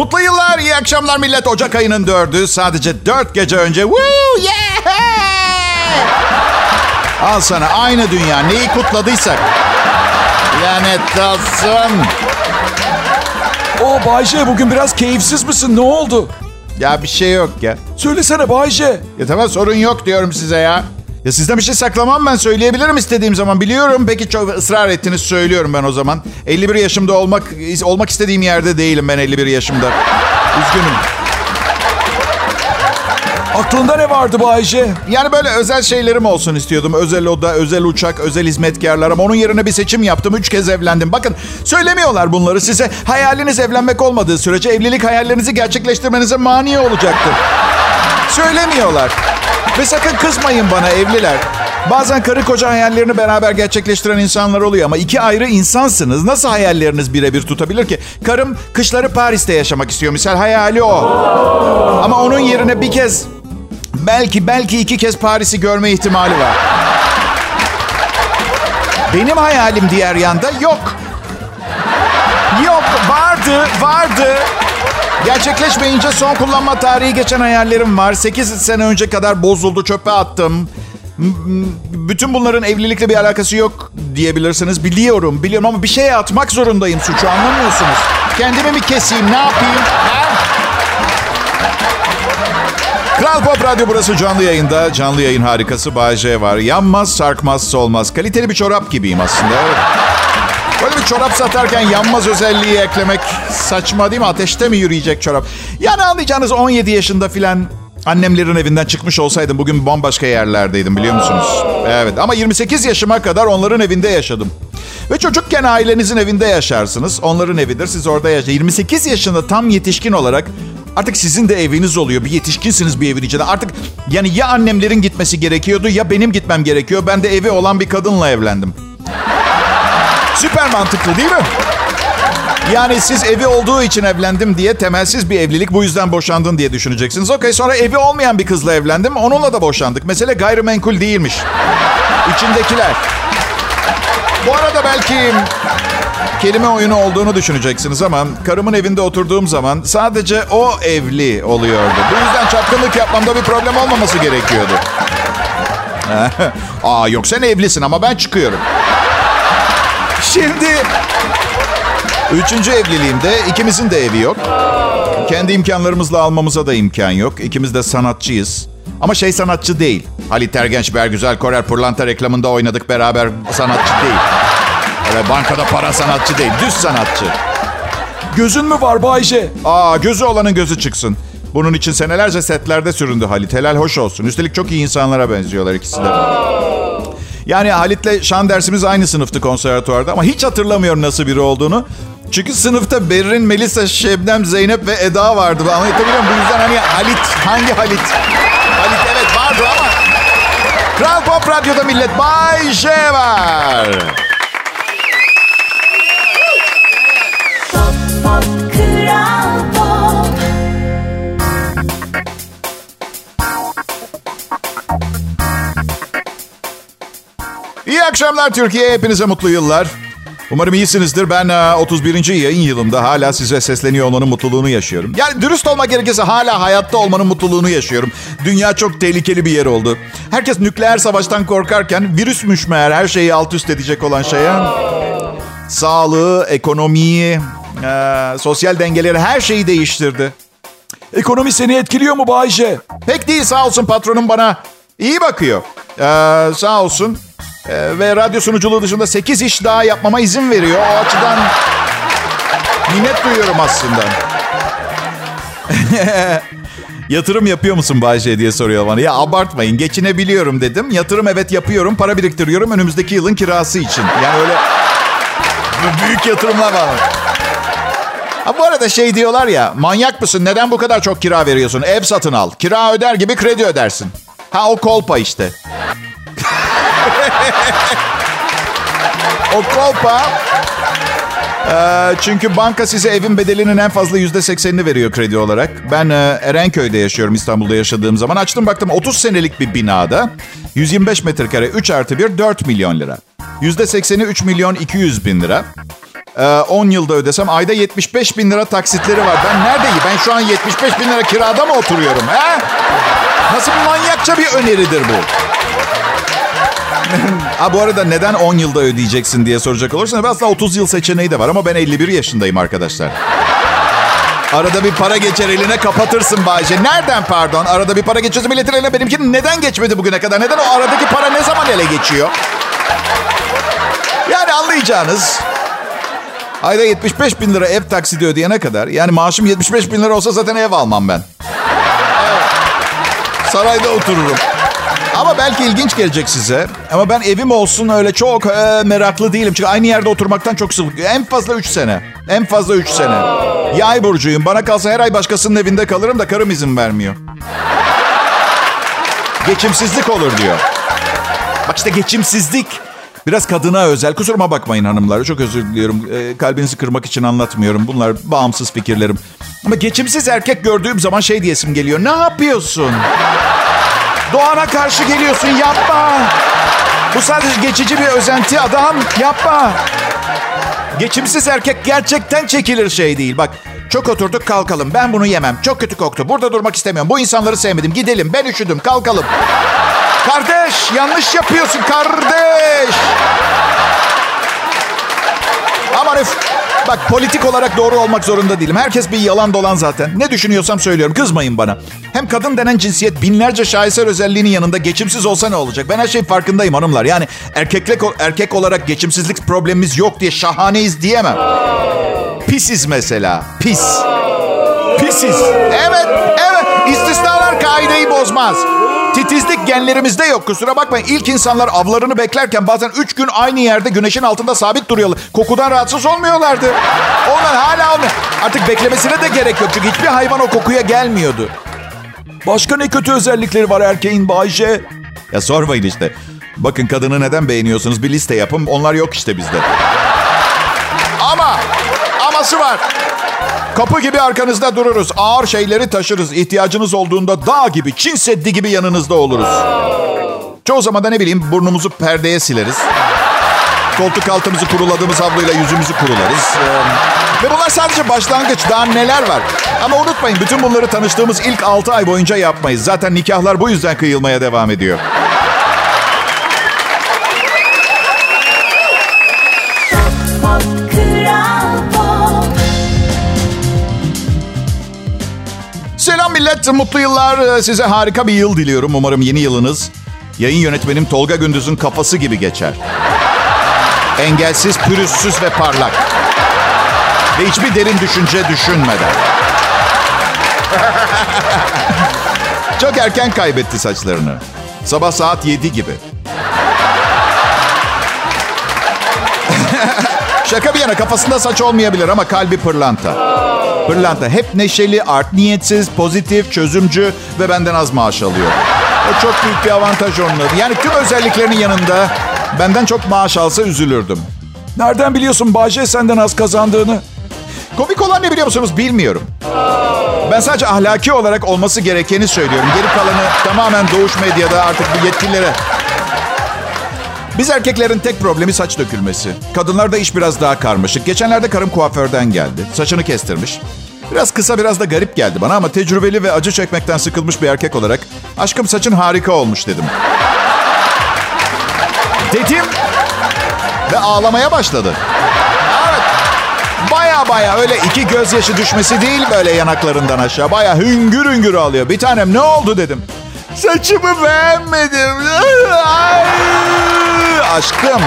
Mutlu yıllar, iyi akşamlar millet. Ocak ayının dördü. Sadece dört gece önce. Woo, yeah! Al sana aynı dünya. Neyi kutladıysak. Lanet olsun. O Bayce bugün biraz keyifsiz misin? Ne oldu? Ya bir şey yok ya. Söylesene Bayce. Ya tamam sorun yok diyorum size ya. Ya sizden bir şey saklamam ben söyleyebilirim istediğim zaman. Biliyorum peki çok ısrar ettiniz söylüyorum ben o zaman. 51 yaşımda olmak olmak istediğim yerde değilim ben 51 yaşımda. Üzgünüm. Aklında ne vardı Bayce? Yani böyle özel şeylerim olsun istiyordum. Özel oda, özel uçak, özel hizmetkarlar ama onun yerine bir seçim yaptım. Üç kez evlendim. Bakın söylemiyorlar bunları size. Hayaliniz evlenmek olmadığı sürece evlilik hayallerinizi gerçekleştirmenize mani olacaktır. Söylemiyorlar. Ve sakın kızmayın bana evliler. Bazen karı koca hayallerini beraber gerçekleştiren insanlar oluyor ama iki ayrı insansınız. Nasıl hayalleriniz birebir tutabilir ki? Karım kışları Paris'te yaşamak istiyor. Misal hayali o. Ama onun yerine bir kez belki belki iki kez Paris'i görme ihtimali var. Benim hayalim diğer yanda yok. Yok vardı vardı. Gerçekleşmeyince son kullanma tarihi geçen hayallerim var. 8 sene önce kadar bozuldu, çöpe attım. Bütün bunların evlilikle bir alakası yok diyebilirsiniz. Biliyorum, biliyorum ama bir şeye atmak zorundayım suçu anlamıyorsunuz. Kendimi mi keseyim, ne yapayım? Ha? Kral Pop Radyo burası canlı yayında. Canlı yayın harikası Bay var. Yanmaz, sarkmaz, solmaz. Kaliteli bir çorap gibiyim aslında. Evet. Böyle bir çorap satarken yanmaz özelliği eklemek saçma değil mi? Ateşte mi yürüyecek çorap? Yani anlayacağınız 17 yaşında filan annemlerin evinden çıkmış olsaydım bugün bambaşka yerlerdeydim biliyor musunuz? Evet ama 28 yaşıma kadar onların evinde yaşadım. Ve çocukken ailenizin evinde yaşarsınız. Onların evidir. Siz orada yaşarsınız. 28 yaşında tam yetişkin olarak artık sizin de eviniz oluyor. Bir yetişkinsiniz bir evin içinde. Artık yani ya annemlerin gitmesi gerekiyordu ya benim gitmem gerekiyor. Ben de evi olan bir kadınla evlendim. Süper mantıklı değil mi? Yani siz evi olduğu için evlendim diye temelsiz bir evlilik. Bu yüzden boşandın diye düşüneceksiniz. Okey sonra evi olmayan bir kızla evlendim. Onunla da boşandık. Mesele gayrimenkul değilmiş. İçindekiler. Bu arada belki kelime oyunu olduğunu düşüneceksiniz ama karımın evinde oturduğum zaman sadece o evli oluyordu. Bu yüzden çapkınlık yapmamda bir problem olmaması gerekiyordu. Aa yok sen evlisin ama ben çıkıyorum. Şimdi üçüncü evliliğimde ikimizin de evi yok. Kendi imkanlarımızla almamıza da imkan yok. İkimiz de sanatçıyız. Ama şey sanatçı değil. Halit Ergenç, Bergüzel Korel Pırlanta reklamında oynadık beraber sanatçı değil. Öyle bankada para sanatçı değil, düz sanatçı. Gözün mü var Bayce? Aa gözü olanın gözü çıksın. Bunun için senelerce setlerde süründü Halit. Helal hoş olsun. Üstelik çok iyi insanlara benziyorlar ikisi de. Yani Halit'le şan dersimiz aynı sınıftı konservatuvarda ama hiç hatırlamıyorum nasıl biri olduğunu. Çünkü sınıfta Berrin, Melisa, Şebnem, Zeynep ve Eda vardı. Anlatabiliyor muyum? Bu yüzden hani Halit, hangi Halit? Halit evet vardı ama... Kral Pop Radyo'da millet Bay J var. Akşamlar Türkiye. Hepinize mutlu yıllar. Umarım iyisinizdir. Ben e, 31. yayın yılımda hala size sesleniyor olmanın mutluluğunu yaşıyorum. Yani dürüst olmak gerekirse hala hayatta olmanın mutluluğunu yaşıyorum. Dünya çok tehlikeli bir yer oldu. Herkes nükleer savaştan korkarken virüsmüş meğer her şeyi alt üst edecek olan şeye. Sağlığı, ekonomiyi, e, sosyal dengeleri her şeyi değiştirdi. Ekonomi seni etkiliyor mu Bayce? Pek değil sağ olsun patronum bana iyi bakıyor. Ee, sağ olsun. Ee, ve radyo sunuculuğu dışında 8 iş daha yapmama izin veriyor. O açıdan minnet duyuyorum aslında. Yatırım yapıyor musun Bayce diye soruyor bana. Ya abartmayın geçinebiliyorum dedim. Yatırım evet yapıyorum. Para biriktiriyorum önümüzdeki yılın kirası için. Yani öyle büyük yatırımlar var. Ha bu arada şey diyorlar ya manyak mısın neden bu kadar çok kira veriyorsun? Ev satın al. Kira öder gibi kredi ödersin. Ha o kolpa işte. O kolpa e, çünkü banka size evin bedelinin en fazla yüzde seksenini veriyor kredi olarak. Ben e, Erenköy'de yaşıyorum İstanbul'da yaşadığım zaman. Açtım baktım 30 senelik bir binada 125 metrekare 3 artı 1 4 milyon lira. Yüzde sekseni 3 milyon 200 bin lira. Ee, 10 yılda ödesem ayda 75 bin lira taksitleri var. Ben neredeyim? Ben şu an 75 bin lira kirada mı oturuyorum? He? Nasıl manyakça bir öneridir bu? Ha bu arada neden 10 yılda ödeyeceksin diye soracak olursan aslında 30 yıl seçeneği de var ama ben 51 yaşındayım arkadaşlar. Arada bir para geçer eline kapatırsın Bayce. Nereden pardon? Arada bir para geçiyorsa milletin eline benimkinin neden geçmedi bugüne kadar? Neden o aradaki para ne zaman ele geçiyor? Yani anlayacağınız ayda 75 bin lira ev taksidi ödeyene kadar yani maaşım 75 bin lira olsa zaten ev almam ben. Evet. Sarayda otururum. Ama belki ilginç gelecek size. Ama ben evim olsun öyle çok e, meraklı değilim. Çünkü aynı yerde oturmaktan çok sıkıldım. En fazla 3 sene. En fazla 3 sene. Yay burcuyum. Bana kalsa her ay başkasının evinde kalırım da karım izin vermiyor. Geçimsizlik olur diyor. Bak işte geçimsizlik. Biraz kadına özel. Kusuruma bakmayın hanımlar. Çok özür diliyorum. E, kalbinizi kırmak için anlatmıyorum. Bunlar bağımsız fikirlerim. Ama geçimsiz erkek gördüğüm zaman şey diyesim geliyor. Ne yapıyorsun? Doğana karşı geliyorsun yapma. Bu sadece geçici bir özenti adam yapma. Geçimsiz erkek gerçekten çekilir şey değil. Bak çok oturduk kalkalım. Ben bunu yemem. Çok kötü koktu. Burada durmak istemiyorum. Bu insanları sevmedim. Gidelim. Ben üşüdüm. Kalkalım. Kardeş yanlış yapıyorsun kardeş. Aman öf. Bak politik olarak doğru olmak zorunda değilim. Herkes bir yalan dolan zaten. Ne düşünüyorsam söylüyorum. Kızmayın bana. Hem kadın denen cinsiyet binlerce şaheser özelliğinin yanında geçimsiz olsa ne olacak? Ben her şeyin farkındayım hanımlar. Yani erkeklik erkek olarak geçimsizlik problemimiz yok diye şahaneyiz diyemem. Pisiz mesela. Pis. Pisiz. Evet, evet. İstisnalar kaideyi bozmaz. Titizlik genlerimizde yok kusura bakmayın. İlk insanlar avlarını beklerken bazen üç gün aynı yerde güneşin altında sabit duruyorlar. Kokudan rahatsız olmuyorlardı. Onlar hala olmuyor. Artık beklemesine de gerek yok. Çünkü hiçbir hayvan o kokuya gelmiyordu. Başka ne kötü özellikleri var erkeğin Bayce? Ya sormayın işte. Bakın kadını neden beğeniyorsunuz bir liste yapın. Onlar yok işte bizde. Aması var. Kapı gibi arkanızda dururuz. Ağır şeyleri taşırız. İhtiyacınız olduğunda dağ gibi, Çin Seddi gibi yanınızda oluruz. Çoğu zaman da ne bileyim burnumuzu perdeye sileriz. Koltuk altımızı kuruladığımız havluyla yüzümüzü kurularız. Ee, ve bunlar sadece başlangıç. Daha neler var? Ama unutmayın bütün bunları tanıştığımız ilk 6 ay boyunca yapmayız. Zaten nikahlar bu yüzden kıyılmaya devam ediyor. Millet, mutlu yıllar. Size harika bir yıl diliyorum. Umarım yeni yılınız yayın yönetmenim Tolga Gündüz'ün kafası gibi geçer. Engelsiz, pürüzsüz ve parlak. Ve hiçbir derin düşünce düşünmeden. Çok erken kaybetti saçlarını. Sabah saat 7 gibi. Şaka bir yana kafasında saç olmayabilir ama kalbi pırlanta. Pırlanta hep neşeli, art niyetsiz, pozitif, çözümcü ve benden az maaş alıyor. O çok büyük bir avantaj onun. Yani tüm özelliklerinin yanında benden çok maaş alsa üzülürdüm. Nereden biliyorsun Bayce senden az kazandığını? Komik olan ne biliyor musunuz bilmiyorum. Ben sadece ahlaki olarak olması gerekeni söylüyorum. Geri kalanı tamamen doğuş medyada artık bu yetkililere. Biz erkeklerin tek problemi saç dökülmesi. Kadınlarda iş biraz daha karmaşık. Geçenlerde karım kuaförden geldi. Saçını kestirmiş. Biraz kısa biraz da garip geldi bana ama tecrübeli ve acı çekmekten sıkılmış bir erkek olarak aşkım saçın harika olmuş dedim. Dedim ve ağlamaya başladı. Evet. Baya baya öyle iki gözyaşı düşmesi değil böyle yanaklarından aşağı. Baya hüngür hüngür ağlıyor. Bir tanem ne oldu dedim. Saçımı beğenmedim. Ay! Aşkım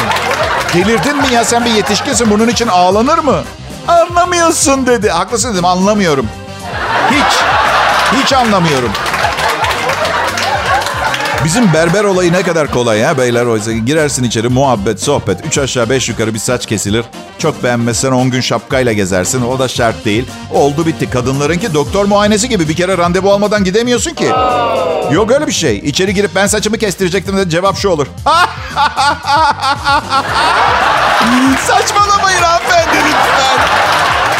delirdin mi ya sen bir yetişkinsin bunun için ağlanır mı? Anlamıyorsun dedi. Haklısın dedim anlamıyorum. Hiç. Hiç anlamıyorum. Bizim berber olayı ne kadar kolay ha beyler oysa. Girersin içeri muhabbet, sohbet. Üç aşağı beş yukarı bir saç kesilir. Çok beğenmezsen 10 gün şapkayla gezersin. O da şart değil. Oldu bitti. Kadınlarınki doktor muayenesi gibi. Bir kere randevu almadan gidemiyorsun ki. Yok öyle bir şey. İçeri girip ben saçımı kestirecektim de cevap şu olur. Saçmalamayın hanımefendi lütfen.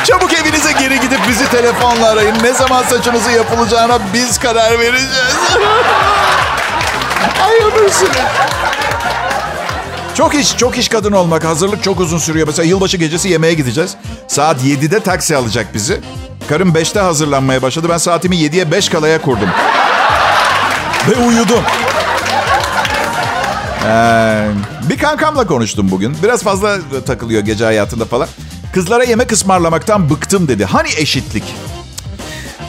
Çabuk evinize geri gidip bizi telefonla arayın. Ne zaman saçınızı yapılacağına biz karar vereceğiz. Ay ömürsünüz. Çok iş, çok iş kadın olmak. Hazırlık çok uzun sürüyor. Mesela yılbaşı gecesi yemeğe gideceğiz. Saat 7'de taksi alacak bizi. Karım 5'te hazırlanmaya başladı. Ben saatimi 7'ye 5 kalaya kurdum. Ve uyudum. Ee, bir kankamla konuştum bugün. Biraz fazla takılıyor gece hayatında falan. Kızlara yemek ısmarlamaktan bıktım dedi. Hani eşitlik?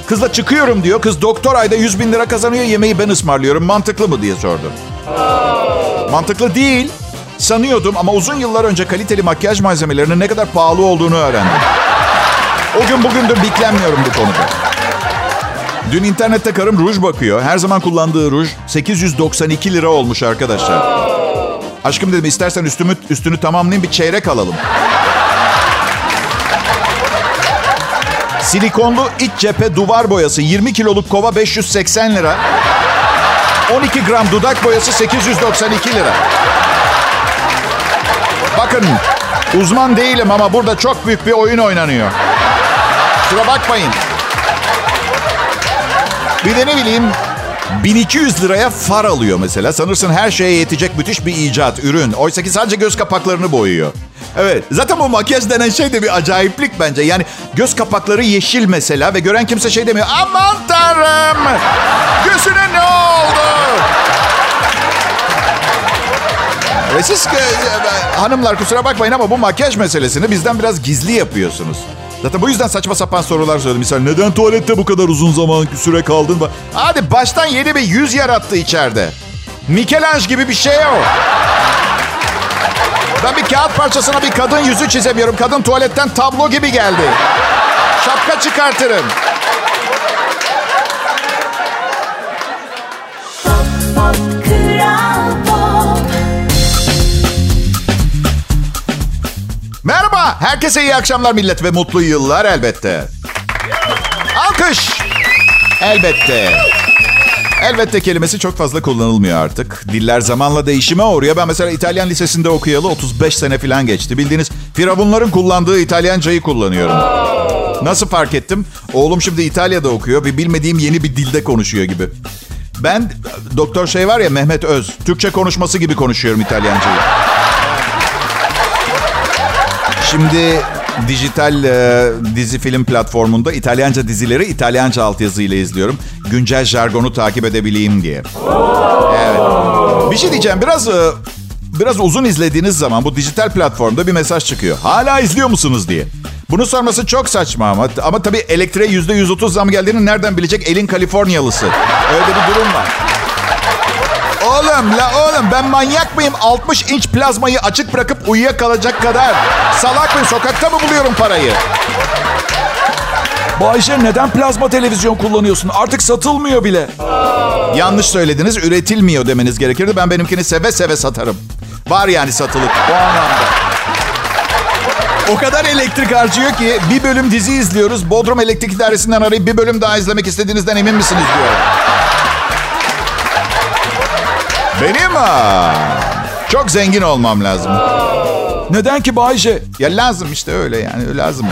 Kızla çıkıyorum diyor. Kız doktor ayda 100 bin lira kazanıyor. Yemeği ben ısmarlıyorum. Mantıklı mı diye sordu. Mantıklı değil. Sanıyordum ama uzun yıllar önce kaliteli makyaj malzemelerinin ne kadar pahalı olduğunu öğrendim. O gün bugündür biklenmiyorum bu konuda. Dün internette karım ruj bakıyor. Her zaman kullandığı ruj 892 lira olmuş arkadaşlar. Aşkım dedim istersen üstümü, üstünü tamamlayayım bir çeyrek alalım. Silikonlu iç cephe duvar boyası 20 kiloluk kova 580 lira. 12 gram dudak boyası 892 lira. Bakın uzman değilim ama burada çok büyük bir oyun oynanıyor. Şura bakmayın. Bir de ne bileyim 1200 liraya far alıyor mesela. Sanırsın her şeye yetecek müthiş bir icat, ürün. Oysa ki sadece göz kapaklarını boyuyor. Evet. Zaten bu makyaj denen şey de bir acayiplik bence. Yani göz kapakları yeşil mesela ve gören kimse şey demiyor. Aman tanrım! Gözüne ne oldu? Ve siz e, hanımlar kusura bakmayın ama bu makyaj meselesini bizden biraz gizli yapıyorsunuz. Zaten bu yüzden saçma sapan sorular söyledim. Misal neden tuvalette bu kadar uzun zaman süre kaldın? Hadi baştan yeni bir yüz yarattı içeride. Michelangelo gibi bir şey o. Ben bir kağıt parçasına bir kadın yüzü çizemiyorum. Kadın tuvaletten tablo gibi geldi. Şapka çıkartırım. Merhaba, herkese iyi akşamlar millet ve mutlu yıllar elbette. Alkış. Elbette. Elbette kelimesi çok fazla kullanılmıyor artık. Diller zamanla değişime uğruyor. Ben mesela İtalyan lisesinde okuyalı 35 sene falan geçti. Bildiğiniz firavunların kullandığı İtalyancayı kullanıyorum. Nasıl fark ettim? Oğlum şimdi İtalya'da okuyor ve bilmediğim yeni bir dilde konuşuyor gibi. Ben doktor şey var ya Mehmet Öz. Türkçe konuşması gibi konuşuyorum İtalyancayı. Şimdi dijital e, dizi film platformunda İtalyanca dizileri İtalyanca altyazıyla izliyorum. Güncel jargonu takip edebileyim diye. Evet. Bir şey diyeceğim. Biraz e, biraz uzun izlediğiniz zaman bu dijital platformda bir mesaj çıkıyor. Hala izliyor musunuz diye. Bunu sorması çok saçma ama ama tabii elektriğe yüzde 130 zam geldiğini nereden bilecek elin Kaliforniyalısı. Öyle bir durum var. Oğlum la oğlum ben manyak mıyım? 60 inç plazmayı açık bırakıp uyuyakalacak kadar. Salak mıyım? Sokakta mı buluyorum parayı? Bayşe neden plazma televizyon kullanıyorsun? Artık satılmıyor bile. Yanlış söylediniz. Üretilmiyor demeniz gerekirdi. Ben benimkini seve seve satarım. Var yani satılık. O anlamda. O kadar elektrik harcıyor ki bir bölüm dizi izliyoruz. Bodrum Elektrik İdaresi'nden arayıp bir bölüm daha izlemek istediğinizden emin misiniz diyor. Benim ha. Çok zengin olmam lazım. Neden ki Bayşe? Ya lazım işte öyle yani lazım.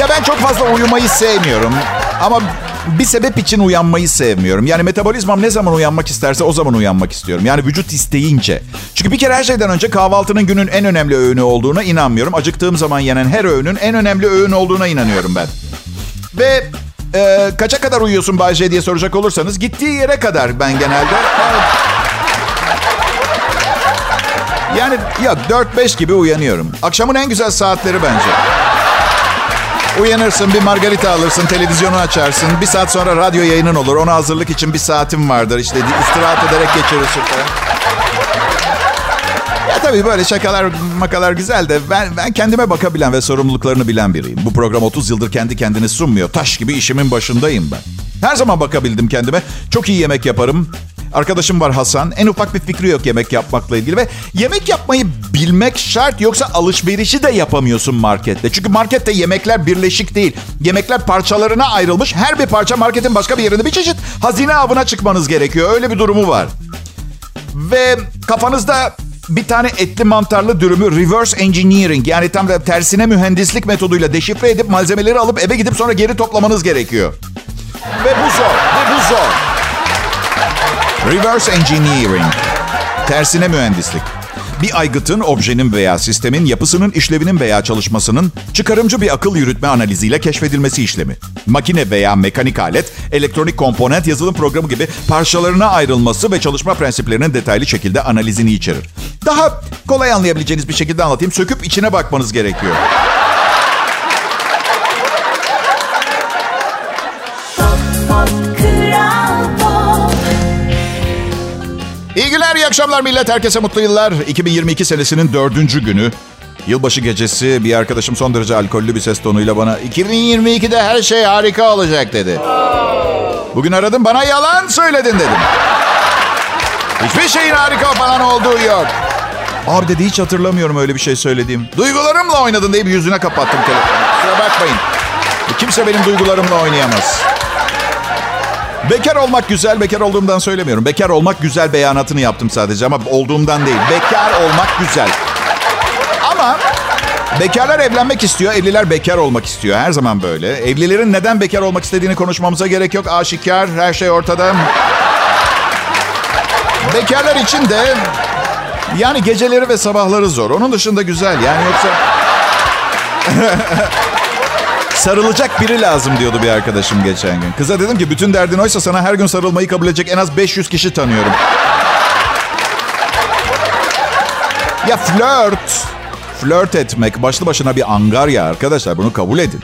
Ya ben çok fazla uyumayı sevmiyorum. Ama bir sebep için uyanmayı sevmiyorum. Yani metabolizmam ne zaman uyanmak isterse o zaman uyanmak istiyorum. Yani vücut isteyince. Çünkü bir kere her şeyden önce kahvaltının günün en önemli öğünü olduğuna inanmıyorum. Acıktığım zaman yenen her öğünün en önemli öğün olduğuna inanıyorum ben. Ve e, kaça kadar uyuyorsun Bayce diye soracak olursanız gittiği yere kadar ben genelde. Yani yok 4-5 gibi uyanıyorum. Akşamın en güzel saatleri bence. Uyanırsın bir margarita alırsın, televizyonu açarsın. Bir saat sonra radyo yayının olur. Ona hazırlık için bir saatim vardır. İşte istirahat ederek geçirirsin falan. Ya tabii böyle şakalar, makalar güzel de ben, ben kendime bakabilen ve sorumluluklarını bilen biriyim. Bu program 30 yıldır kendi kendini sunmuyor. Taş gibi işimin başındayım ben. Her zaman bakabildim kendime. Çok iyi yemek yaparım. Arkadaşım var Hasan. En ufak bir fikri yok yemek yapmakla ilgili ve yemek yapmayı bilmek şart yoksa alışverişi de yapamıyorsun markette. Çünkü markette yemekler birleşik değil. Yemekler parçalarına ayrılmış. Her bir parça marketin başka bir yerinde bir çeşit hazine avına çıkmanız gerekiyor. Öyle bir durumu var. Ve kafanızda bir tane etli mantarlı dürümü reverse engineering yani tam da tersine mühendislik metoduyla deşifre edip malzemeleri alıp eve gidip sonra geri toplamanız gerekiyor. Ve bu zor. Ve bu zor. Reverse engineering. Tersine mühendislik. Bir aygıtın, objenin veya sistemin yapısının, işlevinin veya çalışmasının çıkarımcı bir akıl yürütme analiziyle keşfedilmesi işlemi. Makine veya mekanik alet, elektronik komponent, yazılım programı gibi parçalarına ayrılması ve çalışma prensiplerinin detaylı şekilde analizini içerir. Daha kolay anlayabileceğiniz bir şekilde anlatayım. Söküp içine bakmanız gerekiyor. Akşamlar millet. Herkese mutlu yıllar. 2022 senesinin dördüncü günü. Yılbaşı gecesi bir arkadaşım son derece alkollü bir ses tonuyla bana 2022'de her şey harika olacak dedi. Bugün aradım bana yalan söyledin dedim. Hiçbir şeyin harika falan olduğu yok. Abi dedi hiç hatırlamıyorum öyle bir şey söylediğim. Duygularımla oynadın deyip yüzüne kapattım telefonu. Kusura bakmayın. Kimse benim duygularımla oynayamaz. Bekar olmak güzel, bekar olduğumdan söylemiyorum. Bekar olmak güzel beyanatını yaptım sadece ama olduğumdan değil. Bekar olmak güzel. Ama bekarlar evlenmek istiyor, evliler bekar olmak istiyor. Her zaman böyle. Evlilerin neden bekar olmak istediğini konuşmamıza gerek yok. Aşikar, her şey ortada. Bekarlar için de yani geceleri ve sabahları zor. Onun dışında güzel. Yani yoksa sarılacak biri lazım diyordu bir arkadaşım geçen gün. Kıza dedim ki bütün derdin oysa sana her gün sarılmayı kabul edecek en az 500 kişi tanıyorum. Ya flört, flört etmek başlı başına bir angarya arkadaşlar bunu kabul edin.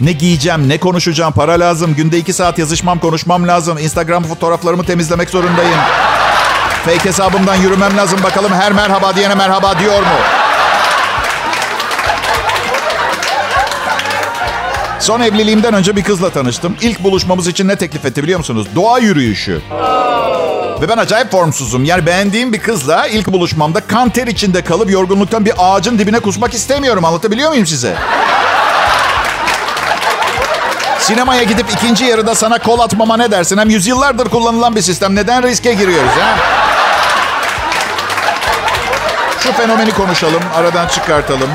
Ne giyeceğim, ne konuşacağım, para lazım. Günde iki saat yazışmam, konuşmam lazım. Instagram fotoğraflarımı temizlemek zorundayım. Fake hesabımdan yürümem lazım. Bakalım her merhaba diyene merhaba diyor mu? Son evliliğimden önce bir kızla tanıştım. İlk buluşmamız için ne teklif etti biliyor musunuz? Doğa yürüyüşü. Ve ben acayip formsuzum. Yani beğendiğim bir kızla ilk buluşmamda kan ter içinde kalıp yorgunluktan bir ağacın dibine kusmak istemiyorum. Anlatabiliyor muyum size? Sinemaya gidip ikinci yarıda sana kol atmama ne dersin? Hem yüzyıllardır kullanılan bir sistem. Neden riske giriyoruz ha? Şu fenomeni konuşalım, aradan çıkartalım.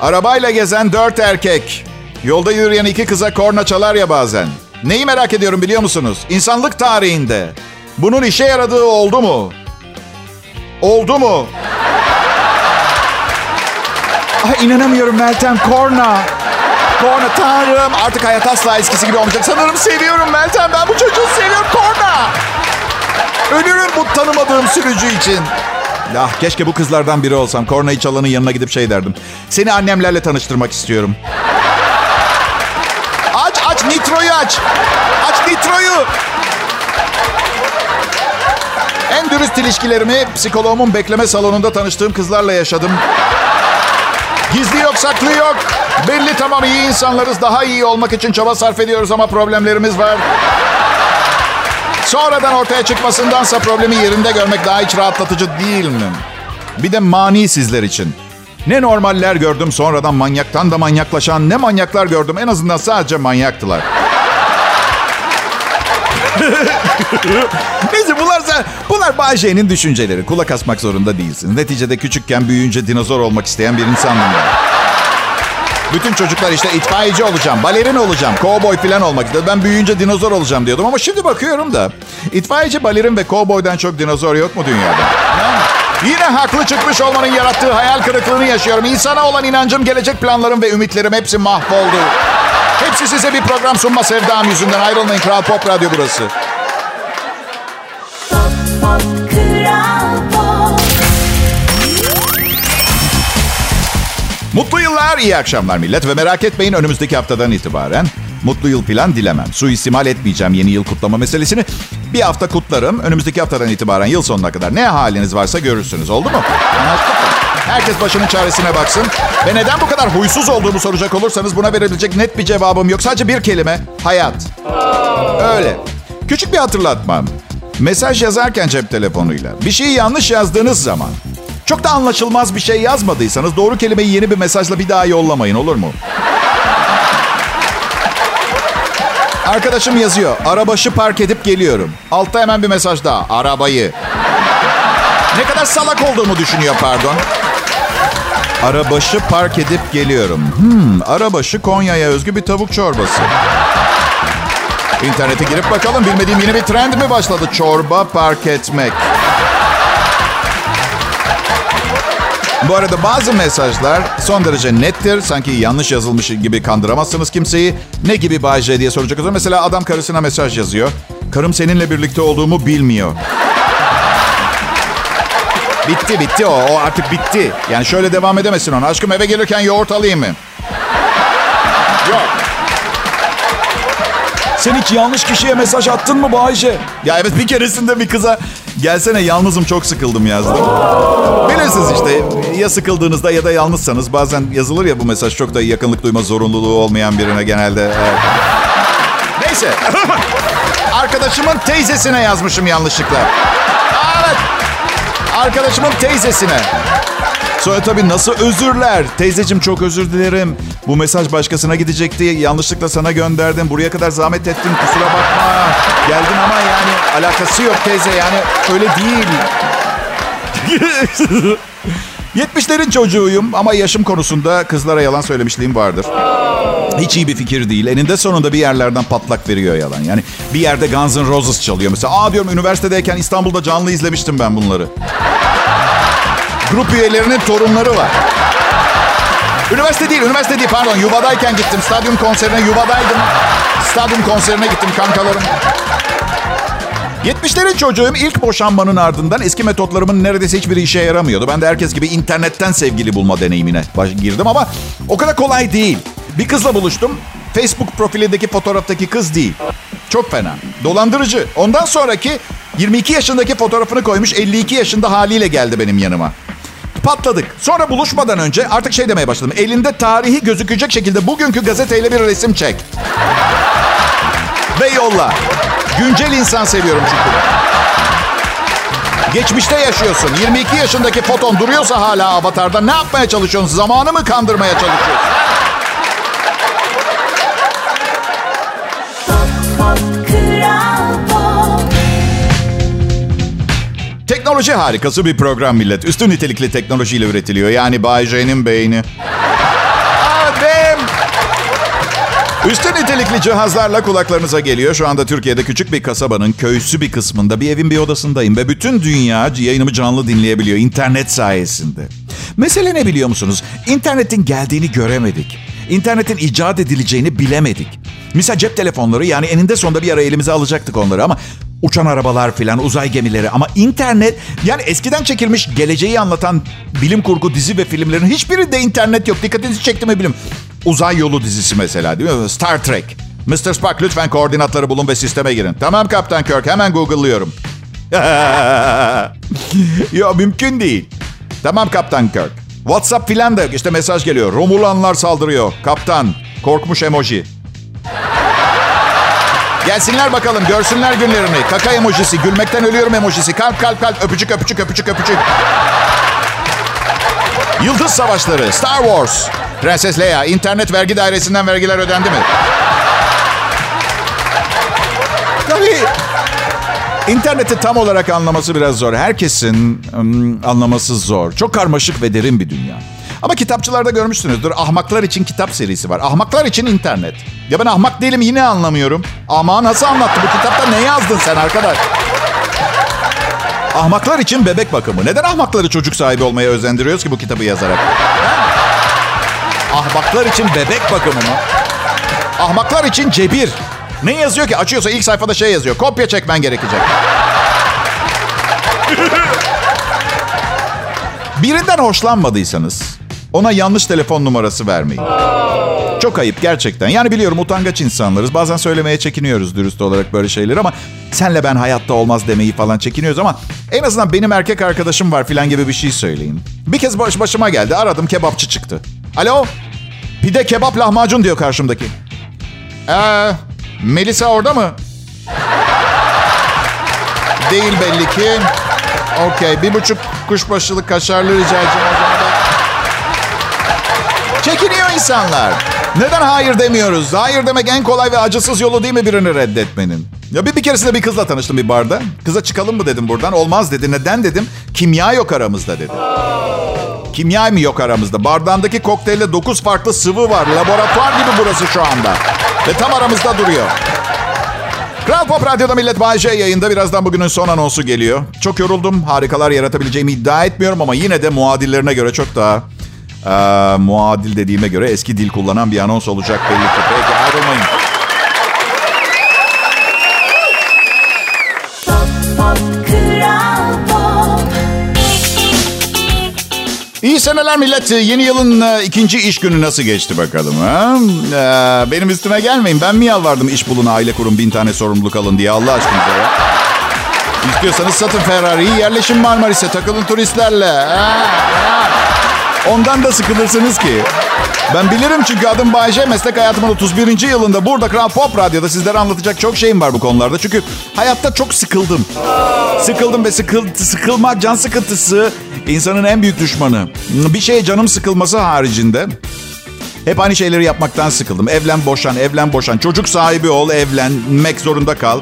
Arabayla gezen dört erkek. Yolda yürüyen iki kıza korna çalar ya bazen. Neyi merak ediyorum biliyor musunuz? İnsanlık tarihinde bunun işe yaradığı oldu mu? Oldu mu? Ay inanamıyorum Meltem korna. Korna tanrım artık hayat asla eskisi gibi olmayacak. Sanırım seviyorum Meltem ben bu çocuğu seviyorum korna. Ölürüm bu tanımadığım sürücü için. Ya keşke bu kızlardan biri olsam. Kornayı çalanın yanına gidip şey derdim. Seni annemlerle tanıştırmak istiyorum. Aç aç nitroyu. En dürüst ilişkilerimi psikoloğumun bekleme salonunda tanıştığım kızlarla yaşadım. Gizli yok, saklı yok. Belli tamam iyi insanlarız. Daha iyi olmak için çaba sarf ediyoruz ama problemlerimiz var. Sonradan ortaya çıkmasındansa problemi yerinde görmek daha hiç rahatlatıcı değil mi? Bir de mani sizler için. Ne normaller gördüm sonradan manyaktan da manyaklaşan ne manyaklar gördüm. En azından sadece manyaktılar. Neyse bunlar, bunlar Bayce'nin düşünceleri. Kulak asmak zorunda değilsin. Neticede küçükken büyüyünce dinozor olmak isteyen bir insandım ben. Bütün çocuklar işte itfaiyeci olacağım, balerin olacağım, kovboy falan olmak istedi. Ben büyüyünce dinozor olacağım diyordum ama şimdi bakıyorum da itfaiyeci, balerin ve kovboydan çok dinozor yok mu dünyada? Yine haklı çıkmış olmanın yarattığı hayal kırıklığını yaşıyorum. İnsana olan inancım, gelecek planlarım ve ümitlerim hepsi mahvoldu. Hepsi size bir program sunma sevdam yüzünden. Ayrılmayın Kral Pop Radyo burası. Mutlu yıllar, iyi akşamlar millet ve merak etmeyin önümüzdeki haftadan itibaren mutlu yıl plan dilemem. Suistimal etmeyeceğim yeni yıl kutlama meselesini. Bir hafta kutlarım. Önümüzdeki haftadan itibaren yıl sonuna kadar ne haliniz varsa görürsünüz. Oldu mu? Herkes başının çaresine baksın. Ve neden bu kadar huysuz olduğumu soracak olursanız buna verebilecek net bir cevabım yok. Sadece bir kelime. Hayat. Öyle. Küçük bir hatırlatmam. Mesaj yazarken cep telefonuyla bir şeyi yanlış yazdığınız zaman çok da anlaşılmaz bir şey yazmadıysanız doğru kelimeyi yeni bir mesajla bir daha yollamayın olur mu? Arkadaşım yazıyor. Arabaşı park edip geliyorum. Altta hemen bir mesaj daha. Arabayı. Ne kadar salak olduğumu düşünüyor pardon. Arabaşı park edip geliyorum. Hmm, arabaşı Konya'ya özgü bir tavuk çorbası. İnternete girip bakalım bilmediğim yeni bir trend mi başladı? Çorba park etmek. Bu arada bazı mesajlar son derece nettir. Sanki yanlış yazılmış gibi kandıramazsınız kimseyi. Ne gibi Bay J diye soracak olursa. Mesela adam karısına mesaj yazıyor. Karım seninle birlikte olduğumu bilmiyor. Bitti bitti o. O artık bitti. Yani şöyle devam edemesin ona. Aşkım eve gelirken yoğurt alayım mı? Yok. Sen hiç yanlış kişiye mesaj attın mı Bayce? Ya evet bir keresinde bir kıza gelsene yalnızım çok sıkıldım yazdım. Bilirsiniz işte ya sıkıldığınızda ya da yalnızsanız bazen yazılır ya bu mesaj çok da yakınlık duyma zorunluluğu olmayan birine genelde. Evet. Neyse. Arkadaşımın teyzesine yazmışım yanlışlıkla. Arkadaşımın teyzesine. Sonra tabii nasıl özürler. Teyzecim çok özür dilerim. Bu mesaj başkasına gidecekti. Yanlışlıkla sana gönderdim. Buraya kadar zahmet ettim. Kusura bakma. Geldin ama yani alakası yok teyze. Yani öyle değil. 70'lerin çocuğuyum ama yaşım konusunda kızlara yalan söylemişliğim vardır. Hiç iyi bir fikir değil. Eninde sonunda bir yerlerden patlak veriyor yalan. Yani bir yerde Guns N' Roses çalıyor. Mesela aa diyorum üniversitedeyken İstanbul'da canlı izlemiştim ben bunları. Grup üyelerinin torunları var. Üniversite değil, üniversite değil pardon. Yuvadayken gittim. Stadyum konserine Yuvadaydım. Stadyum konserine gittim kankalarım. 70'lerin çocuğum ilk boşanmanın ardından eski metotlarımın neredeyse hiçbiri işe yaramıyordu. Ben de herkes gibi internetten sevgili bulma deneyimine girdim ama o kadar kolay değil. Bir kızla buluştum. Facebook profilindeki fotoğraftaki kız değil. Çok fena. Dolandırıcı. Ondan sonraki 22 yaşındaki fotoğrafını koymuş 52 yaşında haliyle geldi benim yanıma. Patladık. Sonra buluşmadan önce artık şey demeye başladım. Elinde tarihi gözükecek şekilde bugünkü gazeteyle bir resim çek. Ve yolla. Güncel insan seviyorum çünkü. Geçmişte yaşıyorsun. 22 yaşındaki foton duruyorsa hala avatarda ne yapmaya çalışıyorsun? Zamanı mı kandırmaya çalışıyorsun? Teknoloji harikası bir program millet. Üstün nitelikli teknolojiyle üretiliyor. Yani Bay J'nin beyni. Adem. Üstün nitelikli cihazlarla kulaklarınıza geliyor. Şu anda Türkiye'de küçük bir kasabanın köyüsü bir kısmında bir evin bir odasındayım. Ve bütün dünya yayınımı canlı dinleyebiliyor internet sayesinde. Mesele ne biliyor musunuz? İnternetin geldiğini göremedik. İnternetin icat edileceğini bilemedik. Misal cep telefonları yani eninde sonunda bir ara elimize alacaktık onları ama uçan arabalar filan uzay gemileri ama internet yani eskiden çekilmiş geleceği anlatan bilim kurgu dizi ve filmlerin hiçbirinde internet yok. Dikkatinizi çekti mi bilim. Uzay yolu dizisi mesela değil mi? Star Trek. Mr. Spock lütfen koordinatları bulun ve sisteme girin. Tamam Kaptan Kirk hemen Google'lıyorum. ya mümkün değil. Tamam Kaptan Kirk. WhatsApp filan da yok. İşte mesaj geliyor. Romulanlar saldırıyor. Kaptan. Korkmuş emoji. Gelsinler bakalım görsünler günlerini. Kaka emojisi, gülmekten ölüyorum emojisi. Kalp kalp kalp, öpücük öpücük öpücük öpücük. Yıldız Savaşları, Star Wars. Prenses Leia, internet vergi dairesinden vergiler ödendi mi? Tabii İnterneti tam olarak anlaması biraz zor. Herkesin anlaması zor. Çok karmaşık ve derin bir dünya. Ama kitapçılarda görmüşsünüzdür. Ahmaklar için kitap serisi var. Ahmaklar için internet. Ya ben ahmak değilim yine anlamıyorum. Ama nasıl anlattı bu kitapta ne yazdın sen arkadaş? Ahmaklar için bebek bakımı. Neden ahmakları çocuk sahibi olmaya özendiriyoruz ki bu kitabı yazarak? Ahmaklar için bebek bakımı mı? Ahmaklar için cebir. Ne yazıyor ki? Açıyorsa ilk sayfada şey yazıyor. Kopya çekmen gerekecek. Birinden hoşlanmadıysanız ona yanlış telefon numarası vermeyin. Çok ayıp gerçekten. Yani biliyorum utangaç insanlarız. Bazen söylemeye çekiniyoruz dürüst olarak böyle şeyleri ama senle ben hayatta olmaz demeyi falan çekiniyoruz ama en azından benim erkek arkadaşım var filan gibi bir şey söyleyin. Bir kez baş başıma geldi. Aradım kebapçı çıktı. Alo? Pide kebap lahmacun diyor karşımdaki. Ee, Melisa orada mı? Değil belli ki. Okey. Bir buçuk kuşbaşılı kaşarlı rica edeceğim. Çekiniyor insanlar. Neden hayır demiyoruz? Hayır demek en kolay ve acısız yolu değil mi birini reddetmenin? Ya bir, bir keresinde bir kızla tanıştım bir barda. Kıza çıkalım mı dedim buradan. Olmaz dedi. Neden dedim. Kimya yok aramızda dedi. Kimya mı yok aramızda? Bardağındaki kokteylde 9 farklı sıvı var. Laboratuvar gibi burası şu anda. Ve tam aramızda duruyor. Kral Pop Radyo'da Millet Bağcay yayında. Birazdan bugünün son anonsu geliyor. Çok yoruldum. Harikalar yaratabileceğimi iddia etmiyorum ama yine de muadillerine göre çok daha... eee, muadil dediğime göre eski dil kullanan bir anons olacak belli ki. Peki ayrılmayın. Pop Pop Kral Pop İyi seneler millet. Yeni yılın e, ikinci iş günü nasıl geçti bakalım? Ha? Ee, benim üstüme gelmeyin. Ben mi yalvardım iş bulun, aile kurun, bin tane sorumluluk alın diye Allah aşkınıza ya. İstiyorsanız satın Ferrari'yi, yerleşin Marmaris'e, takılın turistlerle. Ha, ha. Ondan da sıkılırsınız ki. Ben bilirim çünkü adım Bayece. Meslek hayatımın 31. yılında burada Kral Pop Radyo'da sizlere anlatacak çok şeyim var bu konularda. Çünkü hayatta çok sıkıldım. Sıkıldım ve sıkıl, sıkılmak, can sıkıntısı insanın en büyük düşmanı. Bir şeye canım sıkılması haricinde hep aynı şeyleri yapmaktan sıkıldım. Evlen boşan, evlen boşan. Çocuk sahibi ol, evlenmek zorunda kal.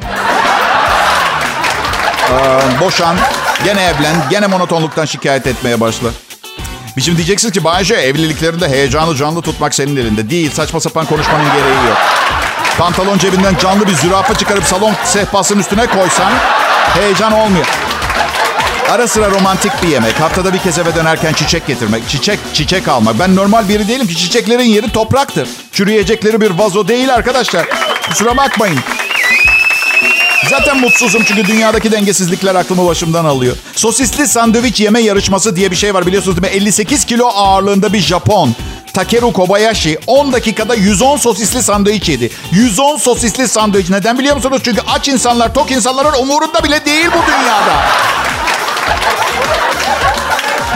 Ee, boşan, gene evlen, gene monotonluktan şikayet etmeye başla. Şimdi diyeceksiniz ki Bayce evliliklerinde heyecanı canlı tutmak senin elinde. Değil, saçma sapan konuşmanın gereği yok. Pantolon cebinden canlı bir zürafa çıkarıp salon sehpasının üstüne koysan heyecan olmuyor. Ara sıra romantik bir yemek. Haftada bir kez eve dönerken çiçek getirmek. Çiçek, çiçek almak. Ben normal biri değilim ki çiçeklerin yeri topraktır. Çürüyecekleri bir vazo değil arkadaşlar. Kusura bakmayın. Zaten mutsuzum çünkü dünyadaki dengesizlikler aklımı başımdan alıyor. Sosisli sandviç yeme yarışması diye bir şey var biliyorsunuz değil mi? 58 kilo ağırlığında bir Japon. Takeru Kobayashi 10 dakikada 110 sosisli sandviç yedi. 110 sosisli sandviç. Neden biliyor musunuz? Çünkü aç insanlar, tok insanların umurunda bile değil bu dünyada.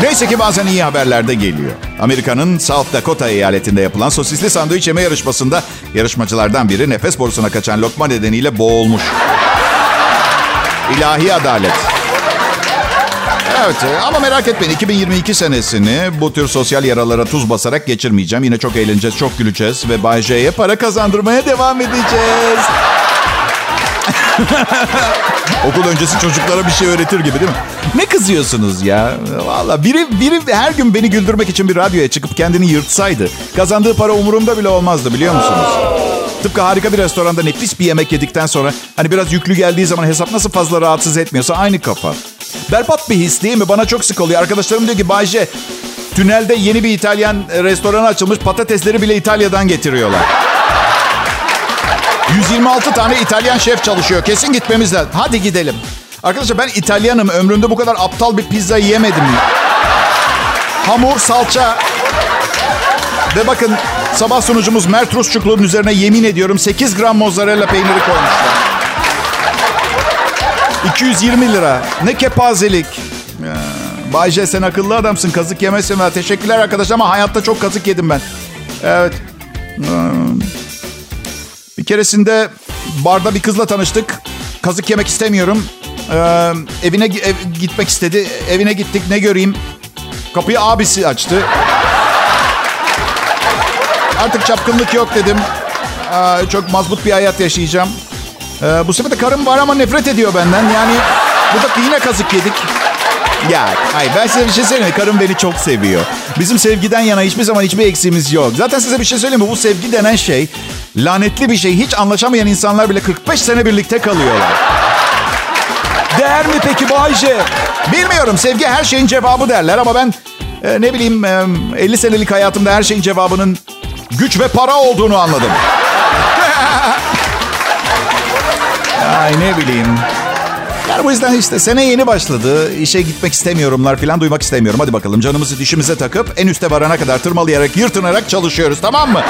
Neyse ki bazen iyi haberler de geliyor. Amerika'nın South Dakota eyaletinde yapılan sosisli sandviç yeme yarışmasında yarışmacılardan biri nefes borusuna kaçan lokma nedeniyle boğulmuş. İlahi adalet. Evet e, ama merak etmeyin 2022 senesini bu tür sosyal yaralara tuz basarak geçirmeyeceğim. Yine çok eğleneceğiz, çok güleceğiz ve Bay J'ye para kazandırmaya devam edeceğiz. Okul öncesi çocuklara bir şey öğretir gibi değil mi? Ne kızıyorsunuz ya? Valla biri, biri her gün beni güldürmek için bir radyoya çıkıp kendini yırtsaydı kazandığı para umurumda bile olmazdı biliyor musunuz? Tıpkı harika bir restoranda nefis bir yemek yedikten sonra hani biraz yüklü geldiği zaman hesap nasıl fazla rahatsız etmiyorsa aynı kafa. Berbat bir his değil mi? Bana çok sık oluyor. Arkadaşlarım diyor ki Bayce tünelde yeni bir İtalyan restoranı açılmış patatesleri bile İtalya'dan getiriyorlar. 126 tane İtalyan şef çalışıyor. Kesin gitmemiz lazım. Hadi gidelim. Arkadaşlar ben İtalyanım. Ömrümde bu kadar aptal bir pizza yemedim. Hamur, salça. Ve bakın sabah sunucumuz Mert Rusçuklu'nun üzerine yemin ediyorum 8 gram mozzarella peyniri koymuşlar. 220 lira. Ne kepazelik. Bayce sen akıllı adamsın. Kazık yemezsin. Ha, Teşekkürler arkadaş ama hayatta çok kazık yedim ben. Evet. Hmm. Bir keresinde barda bir kızla tanıştık. Kazık yemek istemiyorum. Ee, evine ev- gitmek istedi. Evine gittik. Ne göreyim? Kapıyı abisi açtı. Artık çapkınlık yok dedim. Ee, çok mazbut bir hayat yaşayacağım. Ee, bu sefer de karım var ama nefret ediyor benden. Yani burada yine kazık yedik. Ya hayır ben size bir şey söyleyeyim? Karım beni çok seviyor. Bizim sevgiden yana hiçbir zaman hiçbir eksiğimiz yok. Zaten size bir şey söyleyeyim mi? Bu sevgi denen şey lanetli bir şey. Hiç anlaşamayan insanlar bile 45 sene birlikte kalıyorlar. Değer mi peki Bayce? Bilmiyorum sevgi her şeyin cevabı derler ama ben e, ne bileyim e, 50 senelik hayatımda her şeyin cevabının güç ve para olduğunu anladım. Ay ne bileyim. Yani bu yüzden işte sene yeni başladı. İşe gitmek istemiyorumlar falan duymak istemiyorum. Hadi bakalım canımızı dişimize takıp en üste varana kadar tırmalayarak, yırtınarak çalışıyoruz tamam mı?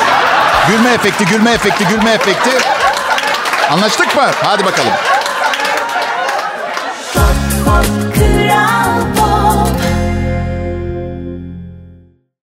Gülme efekti, gülme efekti, gülme efekti. Anlaştık mı? Hadi bakalım.